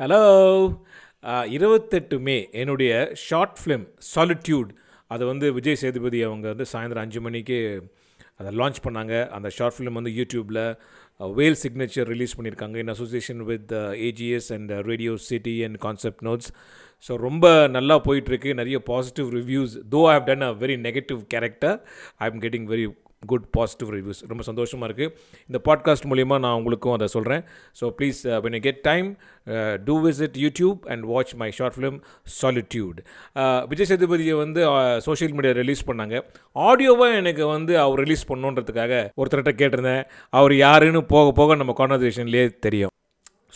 Hello இருபத்தெட்டு மே என்னுடைய short film solitude அது வந்து விஜய் சேதுபதி அவங்க வந்து சாயந்தரம் அஞ்சு மணிக்கு அதை லான்ச் பண்ணாங்க. அந்த ஷார்ட் ஃபிலிம் வந்து யூடியூப்பில் வேல் சிக்னேச்சர் ரிலீஸ் பண்ணியிருக்காங்க in association with AGS and Radio City and Concept Notes so ரொம்ப நல்லா போயிட்டுருக்கு நிறைய positive reviews though I have done a very negative character I am getting very good positive reviews ரொம்ப சந்தோஷமாக இருக்குது இந்த பாட்காஸ்ட் மூலிமா நான் உங்களுக்கும் அதை சொல்கிறேன் so please when you get time to visit YouTube and watch my short film Solitude Vijay சேதுபதியை வந்து சோஷியல் மீடியா ரிலீஸ் பண்ணாங்க. ஆடியோவாக எனக்கு வந்து அவர் ரிலீஸ் பண்ணுன்றதுக்காக ஒருத்தர்கிட்ட கேட்டிருந்தேன். அவர் யாருன்னு போக போக நம்ம கான்வர்சேஷன்லேயே தெரியும்.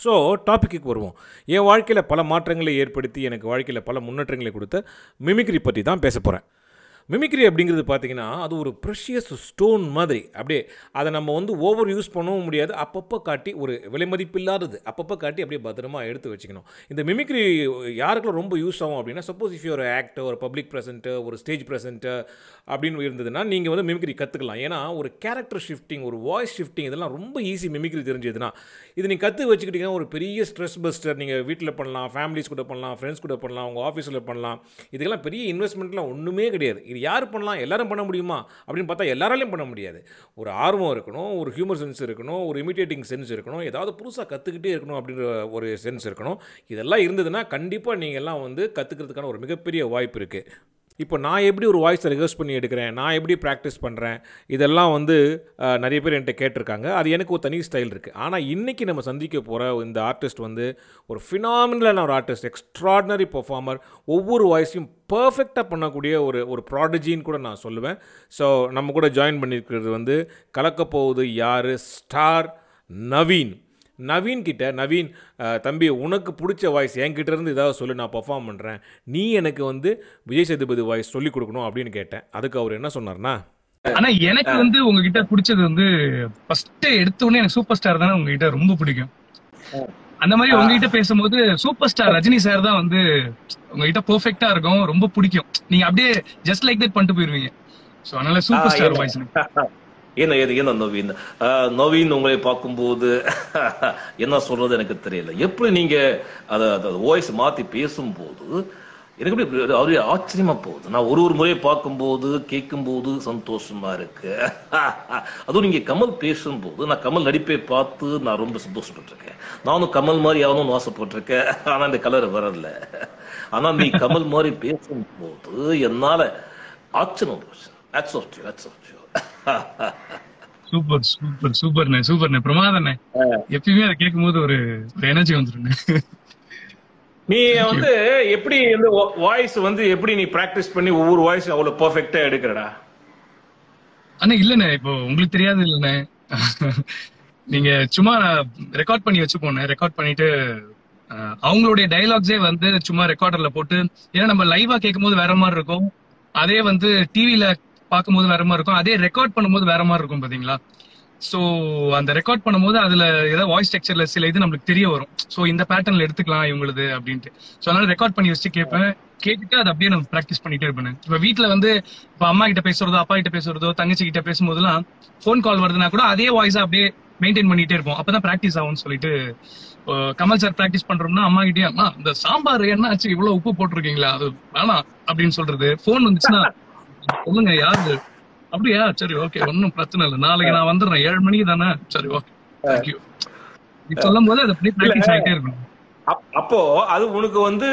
ஸோ டாப்பிக்கு வருவோம். என் வாழ்க்கையில் பல மாற்றங்களை ஏற்படுத்தி எனக்கு வாழ்க்கையில் பல முன்னேற்றங்களை கொடுத்த மிமிக்ரி பற்றி தான் பேச போகிறேன் மிமிக்ரி அப்படிங்கிறது பார்த்தீங்கன்னா அது ஒரு ப்ரெஷியஸ் ஸ்டோன் மாதிரி. அப்படியே அதை நம்ம வந்து ஓவர் யூஸ் பண்ணவும் முடியாது. அப்பப்போ காட்டி ஒரு விலை மதிப்பில்லாதது அப்பப்போ காட்டி அப்படியே பத்திரமா எடுத்து வச்சுக்கணும். இந்த மிமிக்ரி யாருக்கெல்லாம் ரொம்ப யூஸ் ஆகும் அப்படின்னா சப்போஸ் இஃப் ஒரு ஆக்டர் ஒரு பப்ளிக் ப்ரெசென்ட்டு ஒரு ஸ்டேஜ் ப்ரெசென்ட்டு அப்படின்னு இருந்ததுன்னா நீங்கள் வந்து மிமிக்ரி கற்றுக்கலாம் ஏன்னா ஒரு கேரக்டர் ஷிஃப்டிங் ஒரு வாய்ஸ் ஷிஃப்டிங் இதெல்லாம் ரொம்ப ஈஸி மிமிக்ரி தெரிஞ்சதுன்னா இது நீங்கள் கற்று வச்சுக்கிட்டிங்கன்னா ஒரு பெரிய ஸ்ட்ரெஸ் பஸ்டர் நீங்கள் வீட்டில் பண்ணலாம் ஃபேமிலிஸ் கூட பண்ணலாம் ஃப்ரெண்ட்ஸ் கூட பண்ணலாம் உங்கள் ஆஃபீஸில் பண்ணலாம். இதுக்கெல்லாம் பெரிய இன்வெஸ்ட்மெண்ட்லாம் ஒன்றுமே கிடையாது. இது யார் பண்ணலாம்? எல்லாரும் பண்ண முடியுமா? அப்படின்னு பார்த்தா எல்லாராலையும் பண்ண முடியாது. ஒரு ஆர்வம் இருக்கணும் ஒரு ஹியூமர் சென்ஸ் இருக்கணும் ஒரு இமிட்டேட்டிங் சென்ஸ் இருக்கணும் ஏதாவது புதுசாக கற்றுக்கிட்டே இருக்கணும் அப்படின்ற ஒரு சென்ஸ் இருக்கணும். இதெல்லாம் இருந்ததுன்னா கண்டிப்பாக நீங்கள் எல்லாம் வந்து கற்றுக்கிறதுக்கான ஒரு மிகப்பெரிய வாய்ப்பு இருக்குது இப்போ நான் எப்படி ஒரு வாய்ஸை ரிகர்ஸ் பண்ணி எடுக்கிறேன்? நான் எப்படி ப்ராக்டிஸ் பண்ணுறேன் இதெல்லாம் வந்து நிறைய பேர் என்கிட்ட கேட்டிருக்காங்க. அது எனக்கு ஒரு தனி ஸ்டைல் இருக்குது ஆனால் இன்றைக்கி நம்ம சந்திக்க போகிற இந்த ஆர்டிஸ்ட் வந்து ஒரு ஃபினாமினலான ஒரு ஆர்டிஸ்ட் எக்ஸ்ட்ராடினரி பர்ஃபார்மர் ஒவ்வொரு வாய்ஸையும் பர்ஃபெக்டாக பண்ணக்கூடிய ஒரு ஒரு ப்ராடஜின்னு கூட நான் சொல்லுவேன். ஸோ நம்ம கூட ஜாயின் பண்ணியிருக்கிறது வந்து கலக்கப்போகுது யார்? ஸ்டார் நவீன். நவீன் கிட்ட நவீன் தம்பி உனக்கு பிடிச்ச வாய்ஸ் என்கிட்ட இருந்து ஏதாவது சொல்லி நான் பர்ஃபார்ம் பண்ணுறேன் நீ எனக்கு வந்து விஜய் சேதுபதி வாய்ஸ் சொல்லி கொடுக்கணும் அப்படின்னு கேட்டேன். அதுக்கு அவர் என்ன சொன்னார்னா ஆனா எனக்கு வந்து உங்ககிட்ட பிடிச்சது வந்து ஃபர்ஸ்ட் எடுத்த உடனே எனக்கு சூப்பர் ஸ்டார் தானே உங்ககிட்ட ரொம்ப பிடிக்கும். அந்த மாதிரி உங்ககிட்ட பேசும்போது சூப்பர் ஸ்டார் ரஜினி சார் தான் வந்து உங்ககிட்ட பெர்ஃபெக்ட்டா இருக்கும் ரொம்ப பிடிக்கும். நீங்க அப்படியே ஜஸ்ட் லைக் தட் பண்ணிட்டு போயிருவீங்க. சோ அதனால சூப்பர் ஸ்டார் வாய்ஸ் என்ன ஏது என்ன நவீன்? நவீன் உங்களை பார்க்கும்போது என்ன சொல்றது எனக்கு தெரியல. எப்படி நீங்க அத வாய்ஸ் மாத்தி பேசும்போது எனக்கு எப்படி அவரு ஆச்சரியமா போகுது. நான் ஒரு ஒரு முறை பார்க்கும்போது கேட்கும்போது சந்தோஷமா இருக்கு. அதுவும் நீங்க கமல் பேசும்போது நான் கமல் நடிப்பை பார்த்து நான் ரொம்ப சந்தோஷப்பட்டிருக்கேன். நானும் கமல் மாதிரி ஆகணும்னு ஆசைப்பட்டிருக்கேன். ஆனா இந்த கலர் வரல. ஆனா நீ கமல் மாதிரி பேசும்போது என்னால ஆச்சரியம் போச்சு That's of you. That's. Super super சூப்பர்ண்ணே சூப்பர்ண்ணே. பிரமாதண்ணே எப்பயுமே அதை கேட்கும்போது ஒரு ஒரு எனர்ஜி வந்துருங்க நீ வந்து எப்படி இந்த வாய்ஸ் வந்து எப்படி நீ பிராக்டிஸ் பண்ணி ஒவ்வொரு வாய்ஸ் அவ்வளவு பெர்ஃபெக்ட்டா எடுக்கிறடா? அண்ணா இல்லண்ணே. இப்போ உங்களுக்கு தெரியாது இல்லண்ணே. நீங்க சும்மா ரெக்கார்ட் பண்ணி வச்சு போனேன் ரெக்கார்ட் பண்ணிட்டு அவங்களுடைய டைலாக்ஸே வந்து சும்மா ரெக்கார்டர்ல போட்டு ஏன்னா நம்ம லைவா கேட்கும் போது வேற மாதிரி இருக்கும். அதே வந்து டிவில பார்க்கும்போது வேற மாதிரி இருக்கும். அதே ரெக்கார்ட் பண்ணும்போது வேற மாதிரி இருக்கும் பாத்தீங்களா? சோ அந்த ரெக்கார்ட் பண்ணும்போது அதுல ஏதாவது வாய்ஸ் டெக்ஸ்டர்ல சில இது நம்மளுக்கு தெரிய வரும். சோ இந்த பேட்டர்ன்ல எடுத்துக்கலாம் இவங்களுது அப்படின்ட்டு. ஸோ அதனால ரெக்கார்ட் பண்ணி வச்சு கேட்பேன். கேட்டுட்டு அதை அப்படியே நம்ம ப்ராக்டிஸ் பண்ணிட்டே இருப்பேன். இப்ப வீட்டுல வந்து இப்ப அம்மா கிட்ட பேசுறதோ அப்பா கிட்ட பேசுறதோ தங்கச்சி கிட்ட பேசும்போதெல்லாம் போன் கால் வருதுன்னா கூட அதே வாய்ஸா அப்படியே மெயின்டைன் பண்ணிட்டே இருப்போம். அப்பதான் ப்ராக்டிஸ் ஆகும்னு சொல்லிட்டு கமல் சார் ப்ராக்டிஸ் பண்றோம்னா அம்மா கிட்டே அம்மா இந்த சாம்பார் என்ன ஆச்சு இவ்வளவு உப்பு போட்டிருக்கீங்களா அது வேணாம் அப்படின்னு சொல்றது. போன் வந்துச்சுன்னா சொல்லுங்க யாரு? அப்படியா? சரி ஓகே ஒன்னும் பிரச்சனை இல்லை. நாளைக்கு நான் வந்துடுறேன். ஏழு மணிக்கு தானே? சரி ஓகே தேங்க்யூ சொல்லும் போது அது அப்படியே ப்ராக்டிஸ் ஆகிட்டே இருக்கணும். அப்போ அது உனக்கு வந்து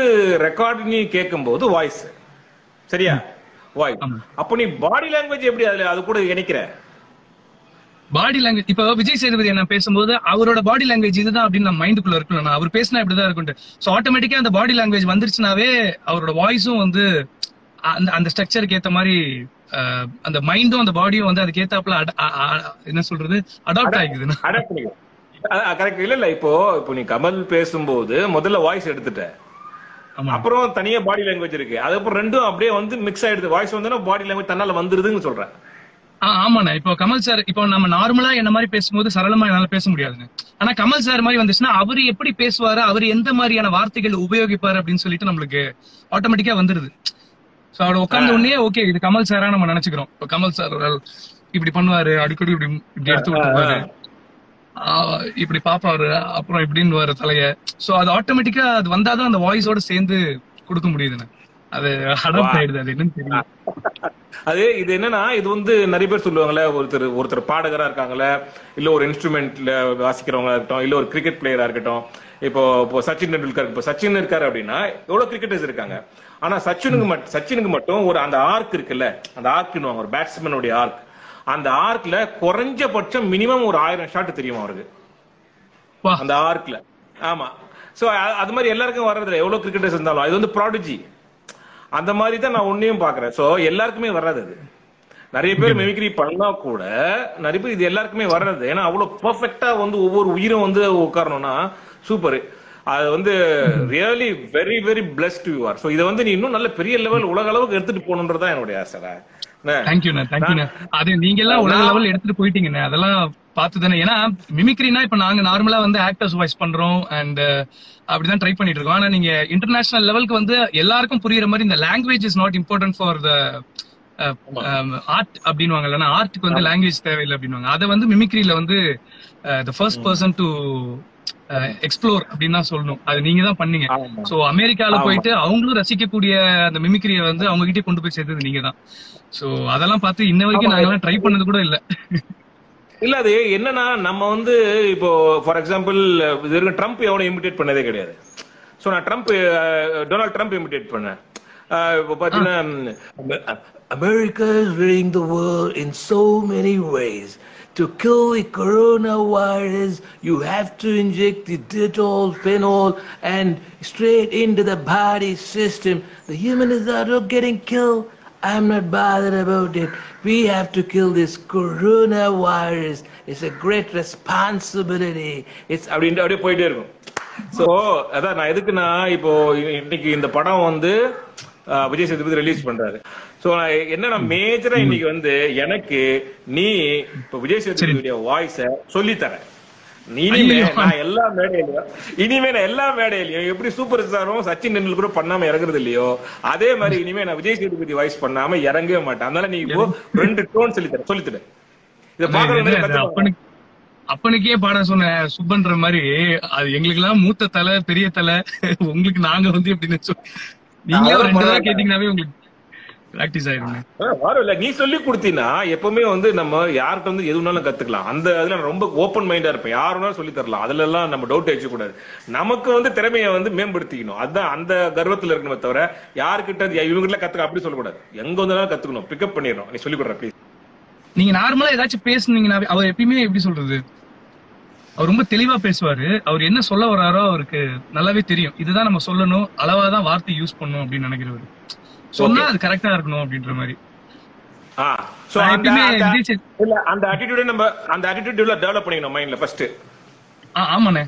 ரெக்கார்ட் நீ கேட்கும் போது வாய்ஸ் சரியா வாய்ஸ் அப்போ நீ பாடி லாங்குவேஜ் எப்படி அதுல அது கூட இணைக்கிற? பாடி லாங்குவேஜ் இப்ப விஜய் சேதுபதி என்ன பேசும்போது அவரோட பாடி லாங்குவேஜ் இதுதான் அப்படின்னு நம்ம மைண்டுக்குள்ள இருக்கணும் அவர் பேசினா இப்படிதான் இருக்கும் சோ ஆட்டோமேட்டிக்கா அந்த பாடி லாங்குவேஜ் வந்துருச்சுனாவே அவரோட வாய்ஸும் வந்து அந்த அந்த ஸ்ட்ரக்சருக்கு ஏத்த மாதிரி அந்த மைண்டும் அந்த பாடியும் வந்து அதுக்கு ஏத்தாப்புல என்ன சொல்றது? அடாப்ட் ஆகிக்குது கரெக்ட் இல்ல இல்ல. இப்போ இப்போ நீ கமல் பேசும்போது முதல்ல வாய்ஸ் எடுத்துட்ட. அப்புறம் தனியா பாடி லாங்குவேஜ் இருக்கு. அதுக்கப்புறம் ரெண்டும் அப்படியே வந்து மிக்ஸ் ஆயிடுது. வாய்ஸ் வந்து பாடி லாங்குவேஜ் தன்னால வந்துருதுன்னு சொல்றேன். ஆமாண்ணா. இப்போ கமல் சார் இப்போ நம்ம நார்மலா என்ன மாதிரி பேசும்போது சரளமா என்னால பேச முடியாதுங்க. ஆனா கமல் சார் மாதிரி வந்துச்சுன்னா அவரு எப்படி பேசுவாரு? அவர் எந்த மாதிரியான வார்த்தைகள் உபயோகிப்பாரு அப்படின்னு சொல்லிட்டு நம்மளுக்கு ஆட்டோமேட்டிக்கா வந்துருது. சோ அவட உட்கார்ந்த உடனே ஓகே இது கமல் சாரா நம்ம நினைச்சுக்கிறோம். இப்போ கமல் சார் இப்படி பண்ணுவாரு அடிக்கடி இப்படி இப்படி எடுத்து விட்டுருவாரு இப்படி பாப்பாரு அப்புறம் இப்படின்னு வர தலைய. சோ அது ஆட்டோமேட்டிக்கா அது வந்தாதான் அந்த வாய்ஸோட சேர்ந்து கொடுக்க முடியுதுண்ணே அது அது என்னன்னு தெரியல. அது இது என்னன்னா இது வந்து நிறைய பேர் சொல்லுவாங்கல்ல ஒருத்தர் ஒருத்தர் பாடகரா இருக்காங்கல்ல இல்ல ஒரு இன்ஸ்ட்ருமெண்ட்ல வாசிக்கிறவங்களா இருக்கட்டும் இல்ல ஒரு கிரிக்கெட் பிளேயரா இருக்கட்டும். இப்போ இப்போ சச்சின் டெண்டுல்கர் இப்போ சச்சின் இருக்காரு அப்படின்னா எவ்வளவு கிரிக்கெட்டர்ஸ் இருக்காங்க? ஆனா சச்சினுக்கு மட்டும் சச்சினுக்கு மட்டும் ஒரு அந்த ஆர்க் இருக்குல்ல அந்த ஆர்க்னு ஒரு பேட்ஸ்மேனுடைய ஆர்க் அந்த ஆர்க்ல குறைஞ்சபட்சம் மினிமம் ஒரு ஆயிரம் ஷாட் தெரியும் அவருக்கு. அந்த ஆர்க்ல ஆமா. சோ அது மாதிரி எல்லாருக்கும் வர்றதில்ல. எவ்வளவு கிரிக்கெட்டர்ஸ் இருந்தாலும் அது வந்து ப்ராடஜி அந்த மாதிரி தான் நான் ஒன்னையும் பாக்குறேன் சோ எல்லாருக்குமே வராது அது. நிறைய பேர் மிமிக்ரி பண்ணா கூட நிறைய பேர் இது எல்லாருக்குமே வர்றது. ஏன்னா அவ்வளவு பெர்ஃபெக்ட்டா வந்து ஒவ்வொரு உயிரும் வந்து உட்காரணும்னா சூப்பர் அது வந்து really very very blessed you are so இதை வந்து நீ இன்னும் நல்ல பெரிய லெவல் உலக அளவுக்கு எடுத்துட்டு போகணுன்றதுதான் என்னுடைய ஆசை? தேங்க்யூண்ணே தேங்க்யூண்ணே அது நீங்க எல்லாம் உலக லெவல் எடுத்துட்டு போயிட்டீங்கண்ணே. அதெல்லாம் பார்த்து தானே. ஏன்னா மிமிக்ரினா இப்ப நாங்க நார்மலா வந்து ஆக்டர்ஸ் வாய்ஸ் பண்றோம் அண்ட் அப்படிதான் ட்ரை பண்ணிட்டு இருக்கோம். ஆனா நீங்க இன்டர்நேஷனல் லெவலுக்கு வந்து எல்லாருக்கும் புரியுற மாதிரி இந்த language is not important for the art அப்படின்வாங்க ஆர்ட்டுக்கு வந்து லாங்குவேஜ் தேவையில்லை அப்படின்வாங்க அதை வந்து மிமிக்ரியில வந்து the first person to explore அப்படின்னு தான் சொல்லணும். அது நீங்க தான் பண்ணீங்க. சோ அமெரிக்கால போயிட்டு அவங்களும் ரசிக்கக்கூடிய அந்த மிமிக்ரிய வந்து அவங்க கிட்டே கொண்டு போய் சேர்த்தது நீங்க தான் சோ அதெல்லாம் பார்த்து இன்ன வரைக்கும் நாங்கெல்லாம் ட்ரை பண்ணது கூட இல்ல. இல்ல அது என்னன்னா நம்ம வந்து இப்போ ஃபார் எக்ஸாம்பிள் இது வரைக்கும் ட்ரம்ப் எவனை இமிடேட் பண்ணதே கிடையாது. சோ நான் ட்ரம்ப் டொனால்ட் ட்ரம்ப் இமிடேட் பண்ணேன். இப்போ பாத்தீங்கன்னா America is leading the world in so many ways. to kill the coronavirus you have to inject the Dettol phenol and straight into the body system the humans are not getting killed I'm not bothered about it. We have to kill this coronavirus. It's a great responsibility. It's அப்படின்ட்டு அப்படியே போயிட்டே இருக்கும் so அதான் நான் எதுக்குன்னா இப்போ இன்னைக்கு இந்த படம் வந்து அஹ், விஜய் சேதுபதி ரிலீஸ் பண்றாரு சோ என்னன்னா மேஜரா இன்னைக்கு வந்து எனக்கு நீ இப்போ விஜய் சேதுபதியுடைய வாய்ஸ சொல்லி தரேன் இனிமே. நான் எல்லா மேடையிலயும் இனிமே நான் எல்லா மேடையிலயும் எப்படி சூப்பர் ஸ்டாரும் சச்சின் டெண்டுல்கரும் பண்ணாம இறங்குறது இல்லையோ அதே மாதிரி இனிமே நான் விஜய் சேதுபதி வாய்ஸ் பண்ணாம இறங்கவே மாட்டேன். அதனால நீ இப்போ ரெண்டு டோன் சொல்லி தர சொல்லி தர இத பாக்குறது அப்பனுக்கு பாட சொன்ன சுப்பன்ற மாதிரி. அது எங்களுக்கு எல்லாம் மூத்த தலை பெரிய தலை. உங்களுக்கு நாங்க வந்து எப்படின்னு நீங்களே ஒரு ரெண்டு தடவை கேட்டீங்கன்னாவே உங்களுக்கு பிராக்டிஸ் ஆயிடும் வரும் இல்ல. நீ சொல்லி கொடுத்தீங்கன்னா எப்பவுமே வந்து நம்ம யார்கிட்ட வந்து எதுனாலும் கத்துக்கலாம். அந்த அதுல ரொம்ப ஓப்பன் மைண்டா இருப்பேன். யாருனாலும் சொல்லி தரலாம். அதுல எல்லாம் நம்ம டவுட் அடிச்சு கூடாது. நமக்கு வந்து திறமையை வந்து மேம்படுத்திக்கணும். அதுதான் அந்த கர்வத்துல இருக்கணுமே தவிர யாருக்கிட்ட இவங்க கத்துக்க அப்படி சொல்லக்கூடாது. எங்க வந்தாலும் கத்துக்கணும். பிக்கப் பண்ணிடணும். நீ சொல்லி கொடுற ப்ளீஸ் நீங்க நார்மலா ஏதாச்சும் பேசுனீங்கன்னாவே அவர் எப்பயுமே எப்படி சொல்றது? அவர் ரொம்ப தெளிவா பேசுவாரு. அவர் என்ன சொல்ல வர்றாரோ அவருக்கு நல்லாவே தெரியும். இதுதான் நம்ம சொல்லணும். அளவாதான் வார்த்தை யூஸ் பண்ணணும் அப்படின்னு நினைக்கிறவர். சொன்னா அது கரெக்டா இருக்கணும் அப்படின்ற மாதிரி. இல்ல அந்த attitude நம்ம அந்த attitude டெவலப் பண்ணிக்கணும் மைண்ட்ல ஃபர்ஸ்ட் ஆ, ஆமாண்ணே.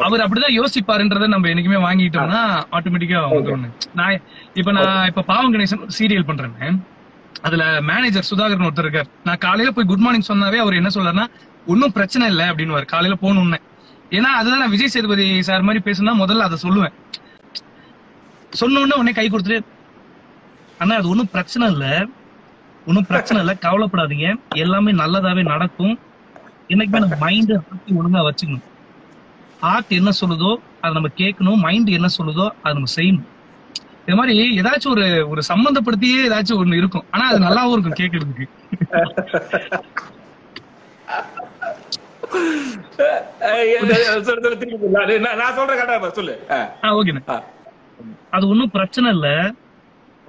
அவர் அப்படிதான் யோசிப்பாருன்றத நம்ம என்னைக்குமே வாங்கிட்டோம்னா ஆட்டோமேட்டிக்கா வந்துடும் நான் இப்ப நான் இப்ப பாவம் கணேசன் சீரியல் பண்றேன் அதுல மேனேஜர் சுதாகர்னு ஒருத்தர் இருக்கார். நான் காலையில போய் குட் மார்னிங் சொன்னாவே அவர் என்ன சொல்றாருன்னா ஒன்னும் பிரச்சனை இல்லை அப்படின்னு காலையில போகணும்னு. ஏன்னா அதுதான் நான் விஜய் சேதுபதி சார் மாதிரி பேசுனா முதல்ல அதை சொல்லுவேன். சொன்ன உடனே கை கொடுத்துட்டு அண்ணா அது ஒன்றும் பிரச்சனை இல்ல. ஒன்றும் பிரச்சனை இல்ல. கவலைப்படாதீங்க. எல்லாமே நல்லதாவே நடக்கும். என்னைக்குமே நம்ம மைண்ட் ஹார்ட் ஒழுங்கா வச்சுக்கணும். ஹார்ட் என்ன சொல்லுதோ அதை நம்ம கேட்கணும். மைண்ட் என்ன சொல்லுதோ அதை நம்ம செய்யணும். இது மாதிரி ஏதாச்சும் ஒரு ஒரு சம்பந்தப்படுத்தியே ஏதாச்சும் ஒண்ணு இருக்கும். ஆனா அது நல்லாவும் இருக்கும் கேட்கறதுக்கு. சொல்லு. நான் சொல்றேன் கரெக்டா சொல்லு. ஓகேண்ணே. அது ஒன்றும் பிரச்சனை இல்ல.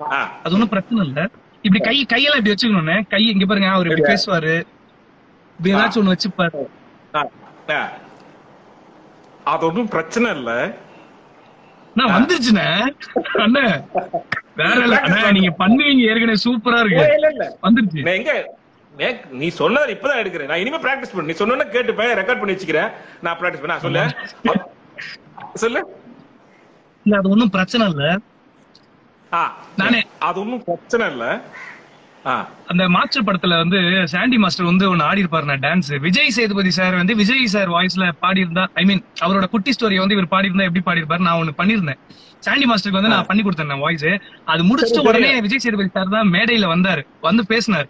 அது ஒன்றும் பிரச்சனை இல்ல. இப்படி கை கையெல்லாம் இப்படி வச்சுக்கணும்னே. கை இங்க பாருங்க அவர் இப்படி பேசுவாரு. இப்படி ஏதாச்சும் ஒண்ணு வச்சுப்பாரு. அது ஒன்றும் பிரச்சனை இல்ல. நான் வந்துருச்சுண்ணே. அண்ணே. வேற இல்ல. அண்ணே நீங்க பண்ணுவீங்க. ஏற்கனவே சூப்பரா இருக்கு. வந்துருச்சு. எங்க நீ சொன்னதை இப்பதான் எடுக்கிறேன். நான் இனிமே பிராக்டிஸ் பண்ணு. நீ சொன்ன கேட்டுப்பேன் ரெக்கார்ட் பண்ணி வச்சுக்கிறேன். நான் பிராக்டிஸ் பண்ண. சொல்லு. சொல்லு. இல்ல அது ஒன்றும் பிரச்சனை இல்ல. நானே அது ஒன்றும் பிரச்சனை இல்ல. அந்த மாஸ்டர் படத்துல வந்து சாண்டி மாஸ்டர் வந்து ஒன்னு ஆடி இருப்பாரு டான்ஸ் விஜய் சேதுபதி சார் வந்து விஜய் சார் வாய்ஸ்ல பாடி இருந்தா ஐ மீன் அவரோட குட்டி ஸ்டோரியை வந்து இவர் பாடி இருந்தா எப்படி பாடி இருப்பாரு நான் ஒன்னு பண்ணிருந்தேன் சாண்டி மாஸ்டருக்கு வந்து நான் பண்ணி கொடுத்தேன் வாய்ஸ் அது முடிச்சிட்டு உடனே விஜய் சேதுபதி சார் தான் மேடையில வந்தாரு. வந்து பேசினாரு.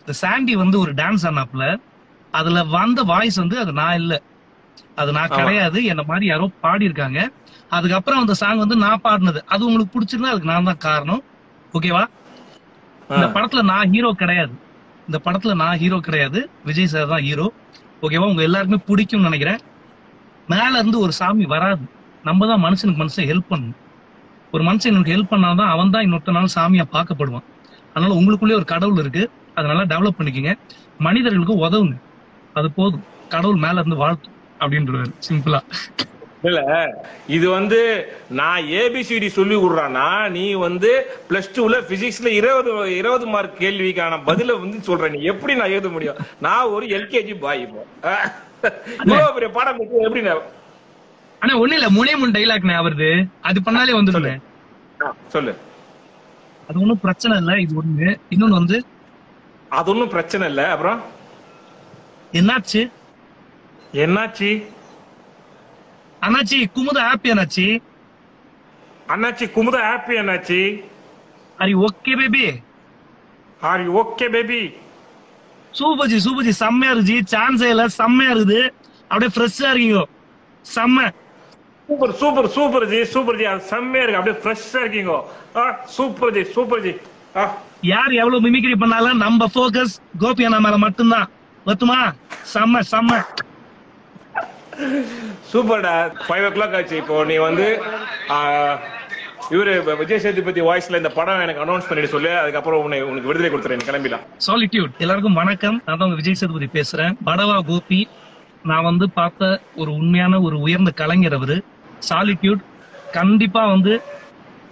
இந்த சாண்டி வந்து ஒரு டான்ஸ் ஆனாப்ல அதுல வந்த வாய்ஸ் வந்து அது நான் இல்ல. அது நான். கிடையாது என்ன மாதிரி யாரோ பாடி இருக்காங்க அதுக்கப்புறம் அந்த சாங் வந்து நான் பாடினது. அது உங்களுக்கு பிடிச்சிருந்தா அதுக்கு நான் தான் காரணம். ஓகேவா இந்த படத்துல நான் ஹீரோ கிடையாது. இந்த படத்துல நான் ஹீரோ கிடையாது. விஜய் சார் தான் ஹீரோ ஓகேவா உங்க எல்லாருக்குமே பிடிக்கும்னு நினைக்கிறேன். மேல இருந்து ஒரு சாமி வராது. நம்ம தான் மனுஷனுக்கு மனுஷன் ஹெல்ப் பண்ணணும். ஒரு மனுஷன் எனக்கு ஹெல்ப் பண்ணாதான் அவன் தான் இன்னொருத்த நாள் சாமியா பார்க்கப்படுவான். அதனால உங்களுக்குள்ளே ஒரு கடவுள் இருக்கு. அதனால டெவலப் பண்ணிக்கங்க. மனிதர்களுக்கு உதவுங்க. அது போதும். கடவுள் மேல இருந்து வாழ்த்து அப்படின்றாரு சிம்பிளா இல்ல இது வந்து நான் ஏபிசிடி சொல்லி கொடுறானா நீ வந்து பிளஸ் டூல பிசிக்ஸ்ல இருபது இருபது மார்க் கேள்விக்கான பதில வந்து சொல்ற. நீ எப்படி நான் எழுத முடியும்? நான் ஒரு எல்கேஜி பாய் இப்போ. பெரிய பாடம் எப்படி ஆனா ஒண்ணு இல்ல. முனே முன் டைலாக் அவருது அது பண்ணாலே வந்துடுங்க ஆ, சொல்லு. அது ஒண்ணும் பிரச்சனை இல்ல. இது ஒண்ணு. இன்னொன்னு வந்து அது ஒண்ணும் பிரச்சனை இல்ல. அப்புறம்? என்னாச்சு? என்னாச்சு? அண்ணாச்சி குமுத ஹாப்பி அண்ணாச்சி அண்ணாச்சி குமுத ஹாப்பி அண்ணாச்சி அரி okay baby are you okay baby சூப்பர்ஜி சூப்பர்ஜி செம்மையா இருக்கு சான்ஸே இல்ல செம்மையா இருக்குது. அப்படியே ஃப்ரெஷ்ஷா இருக்கீங்க. செம்ம. சூப்பர் சூப்பர் சூப்பர் ஜி சூப்பர் ஜி அது செம்மையா இருக்கு. அப்படியே ஃப்ரெஷ்ஷா இருக்கீங்க. ஆ சூப்பர் ஜி சூப்பர் ஜி ஆ. யார் எவ்வளவு மிமிக்ரி பண்ணாலும் நம்ம ஃபோக்கஸ் கோபி அண்ணா மேல மட்டும்தான். பத்துமா செம்ம செம்ம. சூப்பர்டா ஃபைவ் ஓ கிளாக் ஆச்சு. இப்போ நீ வந்து இவரு விஜய் சேதுபதி வாய்ஸ்ல இந்த படம் எனக்கு அனௌன்ஸ் பண்ணிட்டு சொல்லு. அதுக்கப்புறம் உன்னை உனக்கு விடுதலை கொடுத்துறேன். நீ கிளம்பிடலாம். சாலிட்யூட் எல்லாருக்கும் வணக்கம். நான் தான் உங்க விஜய் சேதுபதி பேசுறேன். படவா கோபி நான் வந்து பார்த்த ஒரு உண்மையான ஒரு உயர்ந்த கலைஞர் அவரு. சாலிட்யூட் கண்டிப்பா வந்து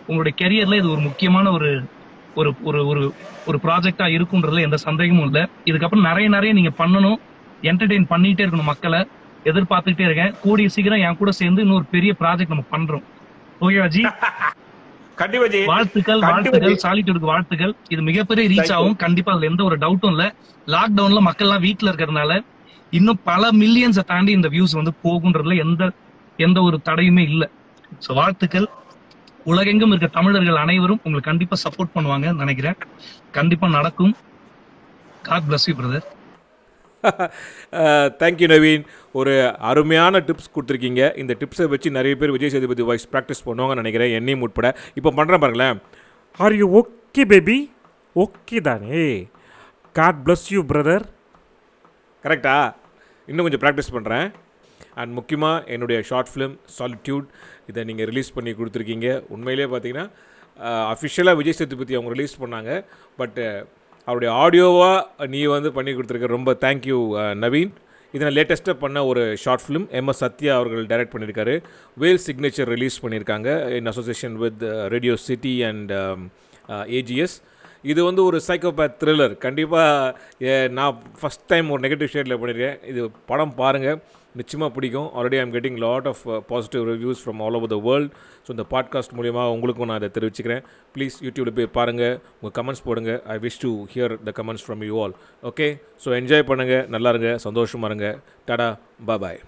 உங்களுடைய கெரியர்ல இது ஒரு முக்கியமான ஒரு ஒரு ஒரு ஒரு ஒரு ப்ராஜெக்டா இருக்குன்றதுல எந்த சந்தேகமும் இல்லை. இதுக்கப்புறம் நிறைய நிறைய நீங்க பண்ணணும். என்டர்டெயின் பண்ணிட்டே இருக்கணும் மக்களை. எதிர்பார்த்துக்கிட்டே இருக்கேன். கூடிய சீக்கிரம் என் கூட சேர்ந்து இன்னொரு பெரிய ப்ராஜெக்ட் நம்ம பண்றோம். ஓகேவா ஜி? கண்டிப்பா ஜி. வாழ்த்துக்கள் வாழ்த்துக்கள் ஜி. சாலிட்யூடுக்கு வாழ்த்துக்கள். இது மிகப்பெரிய ரீச். ஆகும். கண்டிப்பா அதுல எந்த ஒரு டவுட்டும் இல்ல. லாக்டவுன்ல மக்கள் எல்லாம் வீட்டுல இருக்கிறதுனால இன்னும் பல மில்லியன்ஸை தாண்டி இந்த வியூஸ் வந்து போகுன்றதுல எந்த எந்த ஒரு தடையுமே இல்ல. சோ வாழ்த்துக்கள். உலகெங்கும் இருக்க தமிழர்கள் அனைவரும் உங்களுக்கு கண்டிப்பா சப்போர்ட் பண்ணுவாங்கன்னு நினைக்கிறேன். கண்டிப்பா நடக்கும். God bless you brother Uh, thank you Naveen ஒரு அருமையான டிப்ஸ் கொடுத்துருக்கீங்க. இந்த டிப்ஸை வச்சு நிறைய பேர் விஜய் சேதுபதி வாய்ஸ் ப்ராக்டிஸ் பண்ணுவாங்கன்னு நினைக்கிறேன் என்னையும் உட்பட. இப்போ பண்ணுறேன் பாருங்களேன். Are you okay baby okay தானே. காட் பிளஸ் யூ பிரதர் கரெக்டா இன்னும் கொஞ்சம் ப்ராக்டிஸ் பண்ணுறேன் அண்ட் முக்கியமாக என்னுடைய ஷார்ட் ஃபிலிம் சாலிட்யூட் இதை நீங்கள் ரிலீஸ் பண்ணி கொடுத்துருக்கீங்க. உண்மையிலே பார்த்தீங்கன்னா uh, அஃபிஷியலாக விஜய் சேதுபதி அவங்க ரிலீஸ் பண்ணாங்க. பட்டு அவருடைய ஆடியோவாக நீ வந்து பண்ணி கொடுத்துருக்க ரொம்ப தேங்க்யூ நவீன். இதை லேட்டஸ்ட்டாக பண்ண ஒரு short film M S Sathya அவர்கள் டைரக்ட் பண்ணியிருக்காரு. வேல் சிக்னேச்சர் ரிலீஸ் பண்ணியிருக்காங்க. In association with Radio City and AGS இது வந்து ஒரு சைக்கோபேத் த்ரில்லர் கண்டிப்பாக நான் ஃபஸ்ட் டைம் ஒரு நெகட்டிவ் ஷேடில் பண்ணியிருக்கேன். இது படம் பாருங்கள் நிச்சயமாக பிடிக்கும். Already I'm getting lot of positive reviews from all over the world so இந்த பாட்காஸ்ட் மூலிமா உங்களுக்கும் நான் அதை தெரிவிச்சுக்கிறேன். ப்ளீஸ் யூடியூப்பில் போய் பாருங்கள் உங்கள் கமெண்ட்ஸ் போடுங்க. I wish to hear the comments from you all okay so enjoy பண்ணுங்கள் நல்லா இருங்க. சந்தோஷமாக இருங்க. டாடா. பாய்